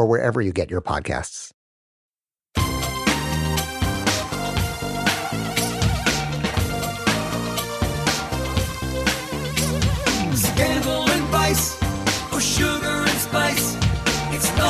or wherever you get your podcasts. Scandal and vice,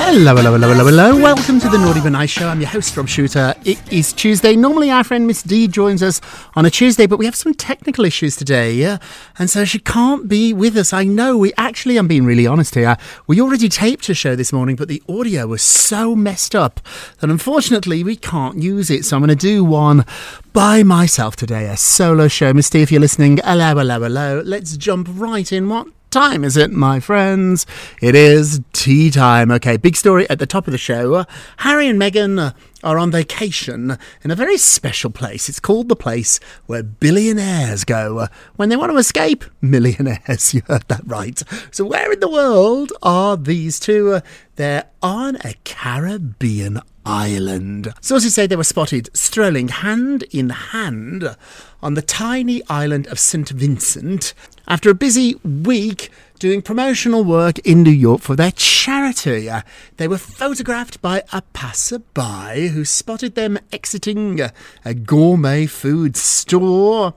Hello, hello, hello, hello, hello. Welcome to the Naughty But Show. I'm your host, Rob Shuter. It is Tuesday. Normally, our friend Miss D joins us on a Tuesday, but we have some technical issues today, yeah? and so she can't be with us. I know we actually, I'm being really honest here, we already taped a show this morning, but the audio was so messed up that unfortunately we can't use it. So I'm going to do one by myself today, a solo show. Miss D, if you're listening, hello, hello, hello. Let's jump right in. What time is it, my friends? It is tea time. Okay, big story at the top of the show. Harry and Meghan are on vacation in a very special place. It's called the place where billionaires go when they want to escape millionaires. You heard that right. So, where in the world are these two? They're on a Caribbean island. Sources say they were spotted strolling hand in hand on the tiny island of St. Vincent after a busy week doing promotional work in New York for their charity. Uh, They were photographed by a passerby who spotted them exiting a, a gourmet food store.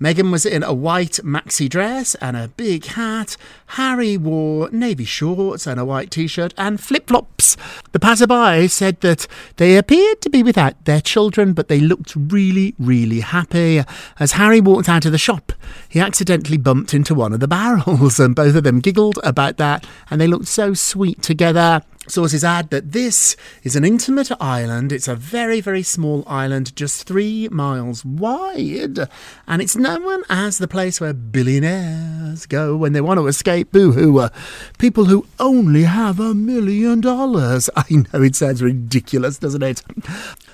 Meghan was in a white maxi dress and a big hat. Harry wore navy shorts and a white t shirt and flip flops. The passerby said that they appeared to be without their children, but they looked really, really happy. As Harry walked out of the shop, he accidentally bumped into one of the barrels, and both of them giggled about that, and they looked so sweet together. Sources add that this is an intimate island. It's a very, very small island, just three miles wide, and it's known as the place where billionaires go when they want to escape. Boo hoo. Uh, people who only have a million dollars. I know it sounds ridiculous, doesn't it?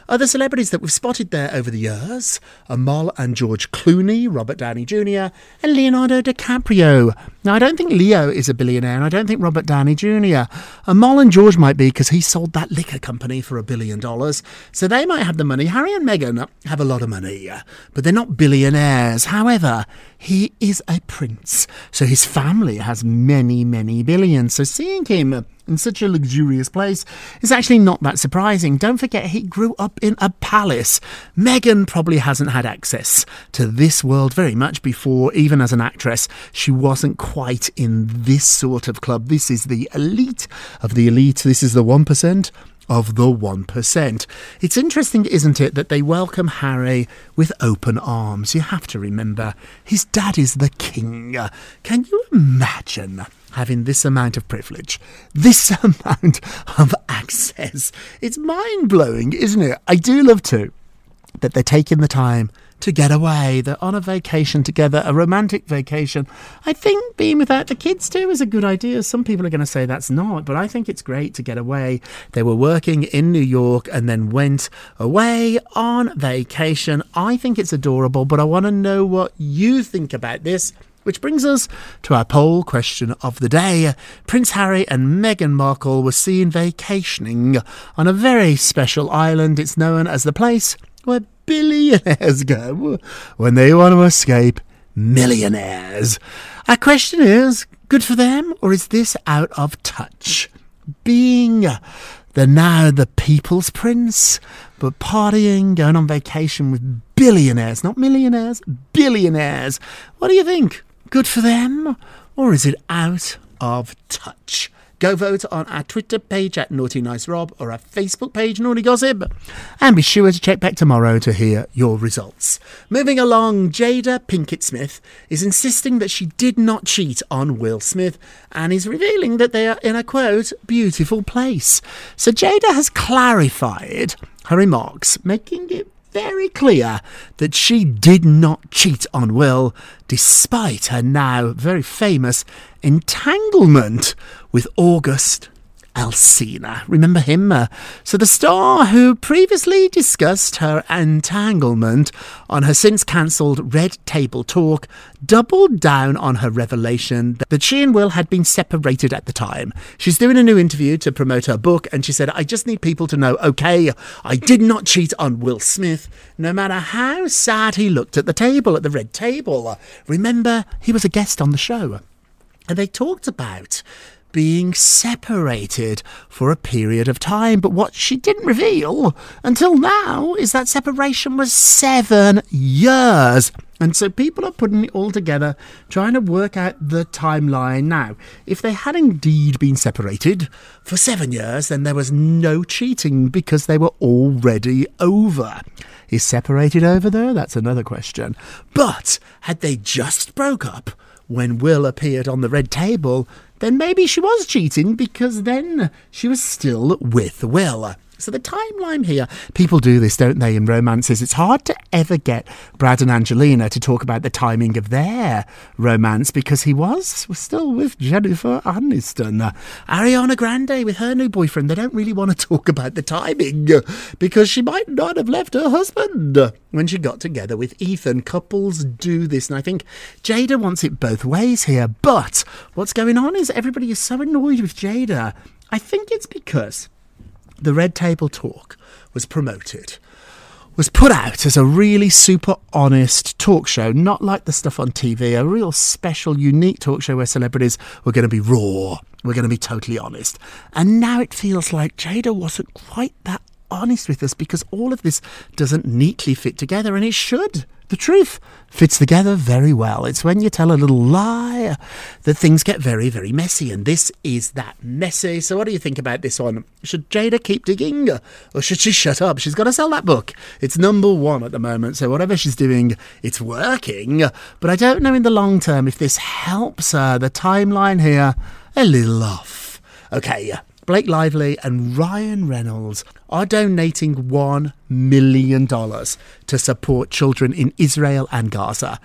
Other celebrities that we've spotted there over the years are Amal and George Clooney, Robert Downey Jr., and Leonardo DiCaprio. Now, I don't think Leo is a billionaire, and I don't think Robert Downey Jr. Uh, Amal and George might be because he sold that liquor company for a billion dollars, so they might have the money. Harry and Meghan have a lot of money, but they're not billionaires. However, he is a prince, so his family has many, many billions. So seeing him in such a luxurious place is actually not that surprising. Don't forget, he grew up in a palace. Meghan probably hasn't had access to this world very much before, even as an actress. She wasn't quite in this sort of club. This is the elite of the elite. This is the 1% of the 1%. It's interesting, isn't it, that they welcome Harry with open arms. You have to remember, his dad is the king. Can you imagine? Having this amount of privilege, this amount of access. It's mind blowing, isn't it? I do love to that they're taking the time to get away. They're on a vacation together, a romantic vacation. I think being without the kids too is a good idea. Some people are going to say that's not, but I think it's great to get away. They were working in New York and then went away on vacation. I think it's adorable, but I want to know what you think about this. Which brings us to our poll question of the day. Prince Harry and Meghan Markle were seen vacationing on a very special island. It's known as the place where billionaires go when they want to escape millionaires. Our question is good for them, or is this out of touch? Being the now the people's prince, but partying, going on vacation with billionaires, not millionaires, billionaires. What do you think? Good for them, or is it out of touch? Go vote on our Twitter page at Naughty Nice Rob or our Facebook page Naughty Gossip. And be sure to check back tomorrow to hear your results. Moving along, Jada Pinkett Smith is insisting that she did not cheat on Will Smith and is revealing that they are in a quote, beautiful place. So Jada has clarified her remarks, making it very clear that she did not cheat on Will, despite her now very famous entanglement with August Alsina. Remember him? Uh, so, the star who previously discussed her entanglement on her since cancelled Red Table Talk doubled down on her revelation that she and Will had been separated at the time. She's doing a new interview to promote her book, and she said, I just need people to know, okay, I did not cheat on Will Smith, no matter how sad he looked at the table, at the Red Table. Remember, he was a guest on the show. And they talked about being separated for a period of time. But what she didn't reveal until now is that separation was seven years. And so people are putting it all together, trying to work out the timeline. Now, if they had indeed been separated for seven years, then there was no cheating because they were already over. Is separated over there? That's another question. But had they just broke up when Will appeared on the red table, then maybe she was cheating because then she was still with Will. So the timeline here, people do this, don't they, in romances? It's hard to ever get Brad and Angelina to talk about the timing of their romance because he was, still with Jennifer Aniston. Ariana Grande with her new boyfriend, they don't really want to talk about the timing because she might not have left her husband when she got together with Ethan. Couples do this, and I think Jada wants it both ways here. But what's going on is everybody is so annoyed with Jada. I think it's because the Red Table Talk was promoted, was put out as a really super honest talk show, not like the stuff on TV, a real special, unique talk show where celebrities were going to be raw, we're going to be totally honest. And now it feels like Jada wasn't quite that honest with us because all of this doesn't neatly fit together, and it should. The truth fits together very well. It's when you tell a little lie that things get very, very messy, and this is that messy. So, what do you think about this one? Should Jada keep digging, or should she shut up? She's got to sell that book. It's number one at the moment, so whatever she's doing, it's working. But I don't know in the long term if this helps her. The timeline here, a little off. Okay, Blake Lively and Ryan Reynolds are donating $1 million to support children in Israel and Gaza.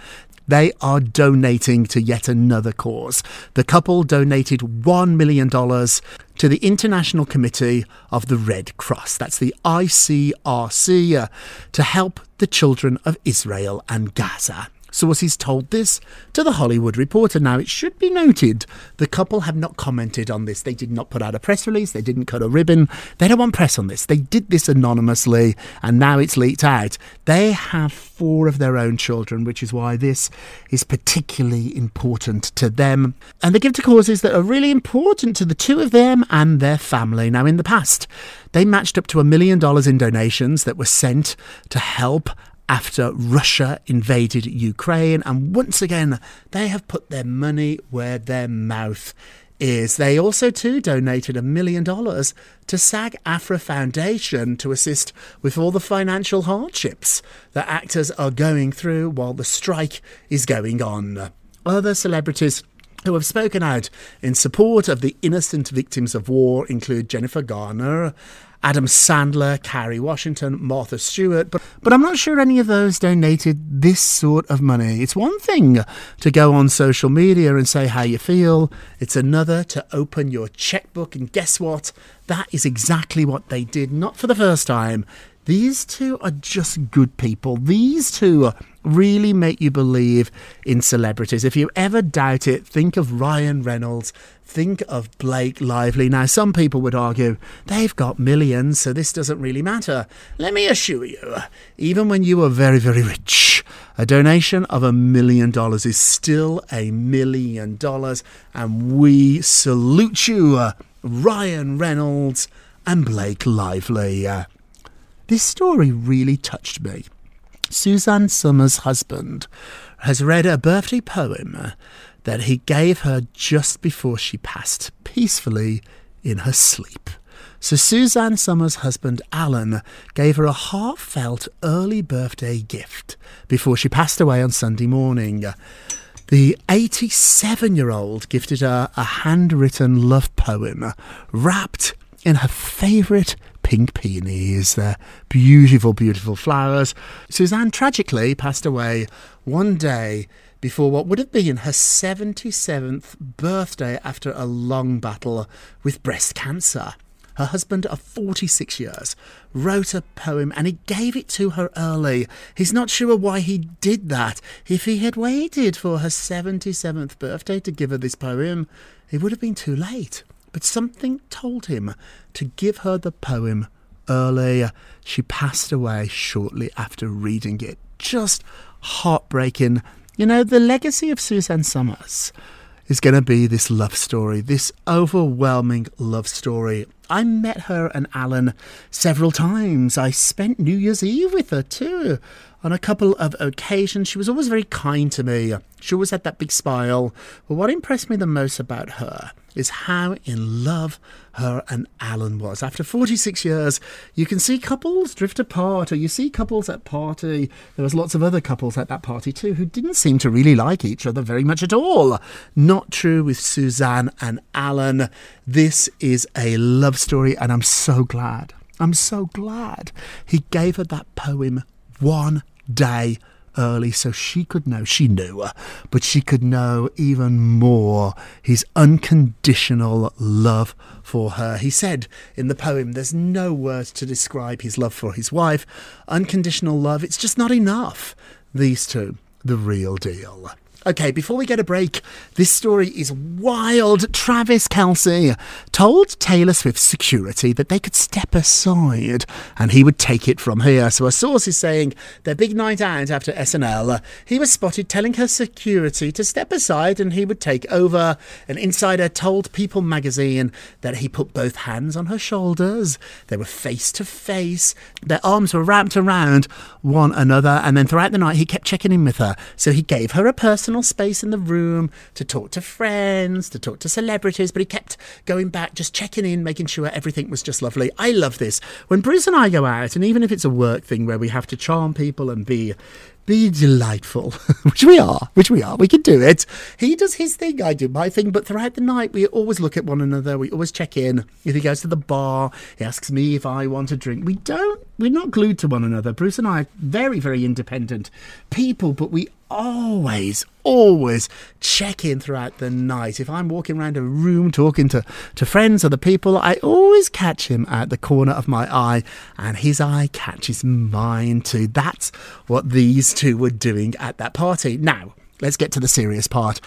They are donating to yet another cause. The couple donated $1 million to the International Committee of the Red Cross. That's the ICRC uh, to help the children of Israel and Gaza. Sources told this to The Hollywood Reporter. Now, it should be noted the couple have not commented on this. They did not put out a press release, they didn't cut a ribbon. They don't want press on this. They did this anonymously, and now it's leaked out. They have four of their own children, which is why this is particularly important to them. And they give to causes that are really important to the two of them and their family. Now, in the past, they matched up to a million dollars in donations that were sent to help after Russia invaded Ukraine. And once again, they have put their money where their mouth is. They also too donated a million dollars to SAG AFTRA Foundation to assist with all the financial hardships that actors are going through while the strike is going on. Other celebrities who have spoken out in support of the innocent victims of war include Jennifer Garner Adam Sandler, Kerry Washington, Martha Stewart, but, but I'm not sure any of those donated this sort of money. It's one thing to go on social media and say how you feel, it's another to open your checkbook, and guess what? That is exactly what they did, not for the first time. These two are just good people. These two really make you believe in celebrities. If you ever doubt it, think of Ryan Reynolds, think of Blake Lively. Now, some people would argue they've got millions, so this doesn't really matter. Let me assure you, even when you are very, very rich, a donation of a million dollars is still a million dollars, and we salute you, Ryan Reynolds and Blake Lively. Uh, this story really touched me. Suzanne Somers' husband has read a birthday poem that he gave her just before she passed peacefully in her sleep. So Suzanne Somers' husband Alan gave her a heartfelt early birthday gift before she passed away on Sunday morning. The 87 year old gifted her a handwritten love poem wrapped in her favourite pink peonies. They're beautiful, beautiful flowers. Suzanne tragically passed away one day before what would have been her 77th birthday after a long battle with breast cancer. Her husband of 46 years wrote a poem and he gave it to her early. He's not sure why he did that. If he had waited for her 77th birthday to give her this poem, it would have been too late. But something told him to give her the poem early. She passed away shortly after reading it. Just heartbreaking. You know, the legacy of Suzanne Somers is going to be this love story, this overwhelming love story. I met her and Alan several times. I spent New Year's Eve with her too on a couple of occasions. She was always very kind to me. She always had that big smile. But what impressed me the most about her is how in love her and Alan was. After 46 years, you can see couples drift apart, or you see couples at party. There was lots of other couples at that party too who didn't seem to really like each other very much at all. Not true with Suzanne and Alan. This is a love story, and I'm so glad. I'm so glad he gave her that poem one day early so she could know she knew but she could know even more his unconditional love for her. He said in the poem there's no words to describe his love for his wife. Unconditional love it's just not enough. These two the real deal Okay, before we get a break, this story is wild. Travis Kelce told Taylor Swift's security that they could step aside and he would take it from here. So a source is saying their big night out after SNL, he was spotted telling her security to step aside and he would take over. An insider told People magazine that he put both hands on her shoulders. They were face to face. Their arms were wrapped around one another. And then throughout the night, he kept checking in with her. So he gave her a personal space in the room to talk to friends, to talk to celebrities, but he kept going back, just checking in, making sure everything was just lovely. I love this. When Bruce and I go out, and even if it's a work thing where we have to charm people and be be delightful, which we are, which we are. We can do it. He does his thing, I do my thing, but throughout the night, we always look at one another. We always check in. If he goes to the bar, he asks me if I want a drink. We don't, we're not glued to one another. Bruce and I are very, very independent people, but we always, always check in throughout the night. If I'm walking around a room talking to, to friends or the people, I always catch him at the corner of my eye, and his eye catches mine too. That's what these two were doing at that party. Now, let's get to the serious part.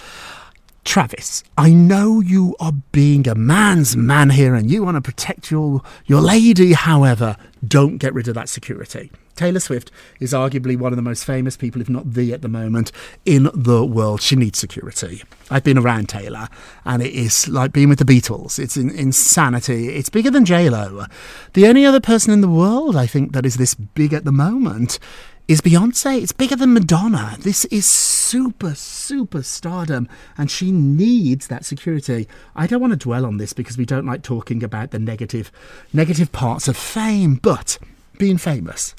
Travis, I know you are being a man's man here and you want to protect your, your lady. However, don't get rid of that security. Taylor Swift is arguably one of the most famous people, if not the at the moment, in the world. She needs security. I've been around Taylor, and it is like being with the Beatles. It's in, insanity. It's bigger than J Lo. The only other person in the world I think that is this big at the moment is Beyonce. It's bigger than Madonna. This is super, super stardom, and she needs that security. I don't want to dwell on this because we don't like talking about the negative, negative parts of fame, but being famous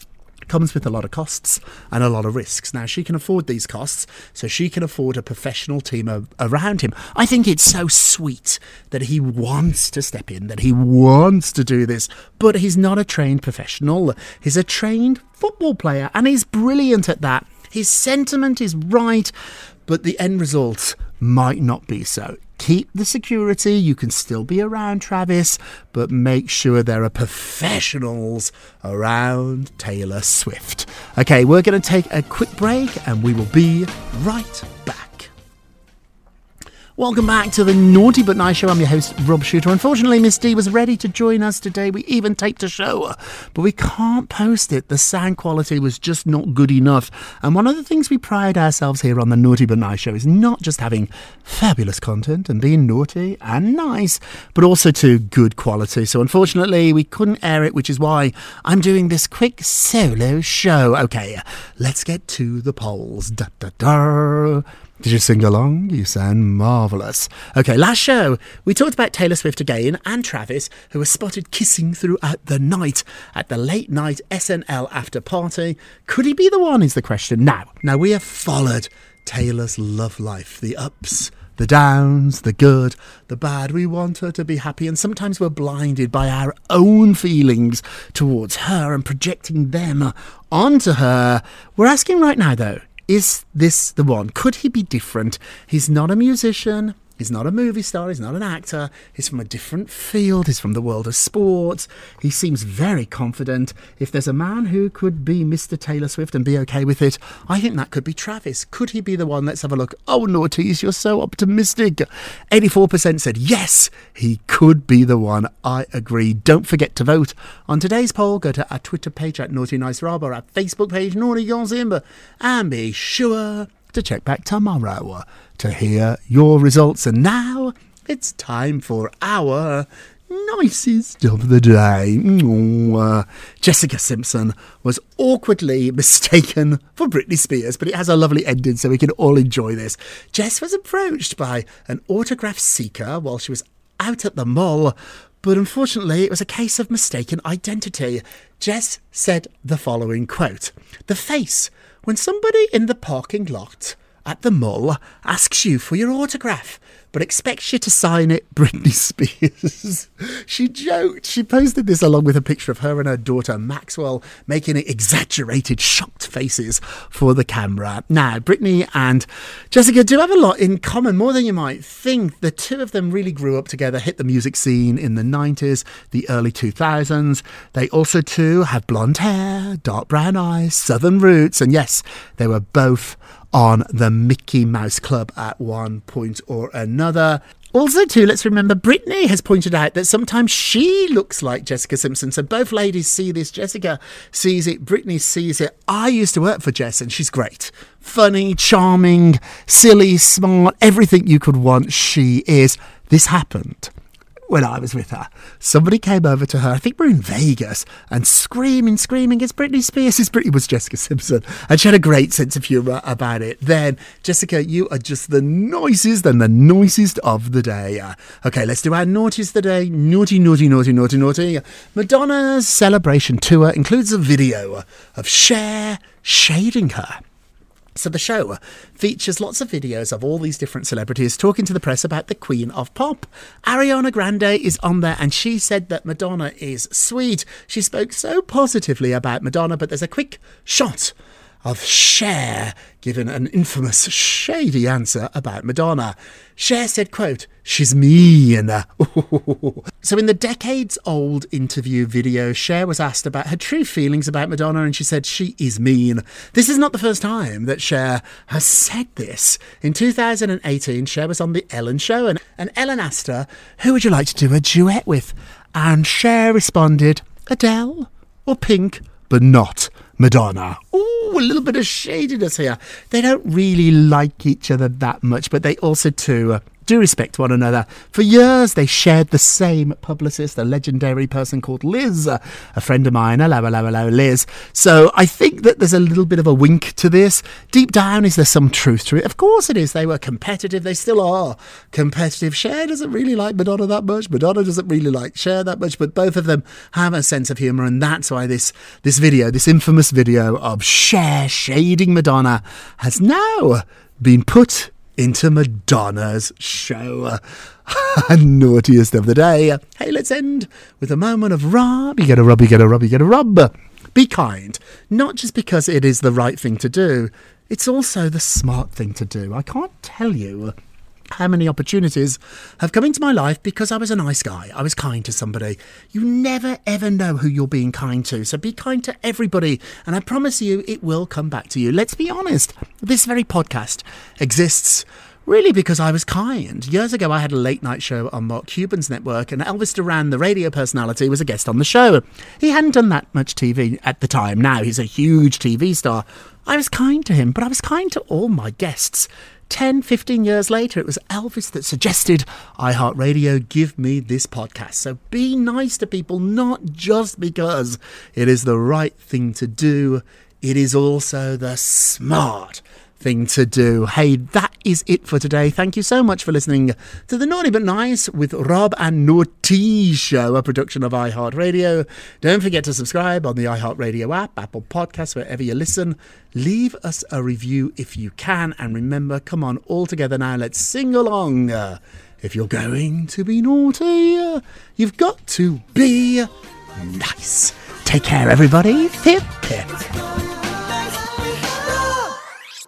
comes with a lot of costs and a lot of risks. Now, she can afford these costs, so she can afford a professional team around him. I think it's so sweet that he wants to step in, that he wants to do this, but he's not a trained professional. He's a trained football player, and he's brilliant at that. His sentiment is right, but the end result might not be so. Keep the security. You can still be around Travis, but make sure there are professionals around Taylor Swift. Okay, we're going to take a quick break and we will be right back. Welcome back to the Naughty But Nice Show. I'm your host, Rob Shuter. Unfortunately, Miss D was ready to join us today. We even taped a show, but we can't post it. The sound quality was just not good enough. And one of the things we pride ourselves here on the Naughty But Nice Show is not just having fabulous content and being naughty and nice, but also to good quality. So unfortunately, we couldn't air it, which is why I'm doing this quick solo show. Okay, let's get to the polls. Da da da. Did you sing along? You sound marvellous. Okay, last show, we talked about Taylor Swift again and Travis, who were spotted kissing throughout the night at the late night SNL after party. Could he be the one, is the question. Now, now we have followed Taylor's love life, the ups, the downs, the good, the bad. We want her to be happy, and sometimes we're blinded by our own feelings towards her and projecting them onto her. We're asking right now, though, is this the one? Could he be different? He's not a musician. He's not a movie star, he's not an actor, he's from a different field, he's from the world of sports. He seems very confident. If there's a man who could be Mr. Taylor Swift and be okay with it, I think that could be Travis. Could he be the one? Let's have a look. Oh, Naughties, you're so optimistic. 84% said yes, he could be the one. I agree. Don't forget to vote on today's poll. Go to our Twitter page at Naughty Nice Rob or our Facebook page, Naughty Gonzimba, and be sure to check back tomorrow to hear your results. And now it's time for our nicest of the day. Mwah. Jessica Simpson was awkwardly mistaken for Britney Spears, but it has a lovely ending so we can all enjoy this. Jess was approached by an autograph seeker while she was out at the mall. But unfortunately, it was a case of mistaken identity. Jess said the following quote The face when somebody in the parking lot at the mall asks you for your autograph, but expects you to sign it Britney Spears. she joked. She posted this along with a picture of her and her daughter Maxwell making exaggerated, shocked faces for the camera. Now, Britney and Jessica do have a lot in common, more than you might think. The two of them really grew up together, hit the music scene in the 90s, the early 2000s. They also, too, have blonde hair, dark brown eyes, southern roots, and yes, they were both on the Mickey Mouse Club at one point or another. Also, too, let's remember Britney has pointed out that sometimes she looks like Jessica Simpson. So both ladies see this. Jessica sees it, Britney sees it. I used to work for Jess and she's great. Funny, charming, silly, smart, everything you could want, she is. This happened when I was with her. Somebody came over to her, I think we're in Vegas, and screaming, screaming, it's Britney Spears. It's Britney was Jessica Simpson. And she had a great sense of humour about it. Then, Jessica, you are just the noisiest and the noisiest of the day. Okay, let's do our naughtiest of the day. Naughty, naughty, naughty, naughty, naughty. Madonna's celebration tour includes a video of Cher shading her. So the show features lots of videos of all these different celebrities talking to the press about the Queen of Pop. Ariana Grande is on there and she said that Madonna is sweet. She spoke so positively about Madonna, but there's a quick shot of Cher giving an infamous shady answer about Madonna. Cher said, quote, she's mean. so in the decades old interview video, Cher was asked about her true feelings about Madonna and she said she is mean. This is not the first time that Cher has said this. In 2018, Cher was on the Ellen show and, and Ellen asked her, who would you like to do a duet with? And Cher responded, Adele or Pink, but not Madonna. Ooh, a little bit of shadiness here. They don't really like each other that much, but they also too uh, do respect one another. For years, they shared the same publicist, a legendary person called Liz, a friend of mine. Hello, hello, hello, Liz. So I think that there's a little bit of a wink to this. Deep down, is there some truth to it? Of course it is. They were competitive. They still are competitive. Cher doesn't really like Madonna that much. Madonna doesn't really like Cher that much, but both of them have a sense of humour, and that's why this this video, this infamous video of Cher shading Madonna, has now been put into Madonna's show. Naughtiest of the day. Hey, let's end with a moment of rub. You get a rub, you get a rub, you get a rub. Be kind, not just because it is the right thing to do, it's also the smart thing to do. I can't tell you how many opportunities have come into my life because I was a nice guy. I was kind to somebody. You never ever know who you're being kind to. So be kind to everybody. And I promise you, it will come back to you. Let's be honest. This very podcast exists really because I was kind. Years ago, I had a late night show on Mark Cuban's network, and Elvis Duran, the radio personality, was a guest on the show. He hadn't done that much TV at the time. Now he's a huge TV star. I was kind to him, but I was kind to all my guests. 10, 15 years later, it was Elvis that suggested iHeartRadio give me this podcast. So be nice to people, not just because it is the right thing to do, it is also the smart thing to do. Hey, that is it for today. Thank you so much for listening to the Naughty But Nice with Rob and Naughty Show, a production of iHeartRadio. Don't forget to subscribe on the iHeartRadio app, Apple Podcasts, wherever you listen. Leave us a review if you can. And remember, come on, all together now, let's sing along. If you're going to be naughty, you've got to be nice. Take care, everybody. Pip, pip.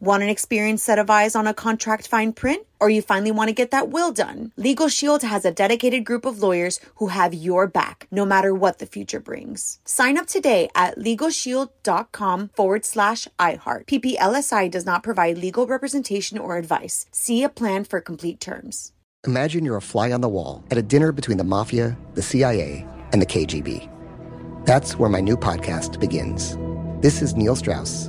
Want an experienced set of eyes on a contract fine print? Or you finally want to get that will done? Legal Shield has a dedicated group of lawyers who have your back, no matter what the future brings. Sign up today at LegalShield.com forward slash iHeart. PPLSI does not provide legal representation or advice. See a plan for complete terms. Imagine you're a fly on the wall at a dinner between the mafia, the CIA, and the KGB. That's where my new podcast begins. This is Neil Strauss,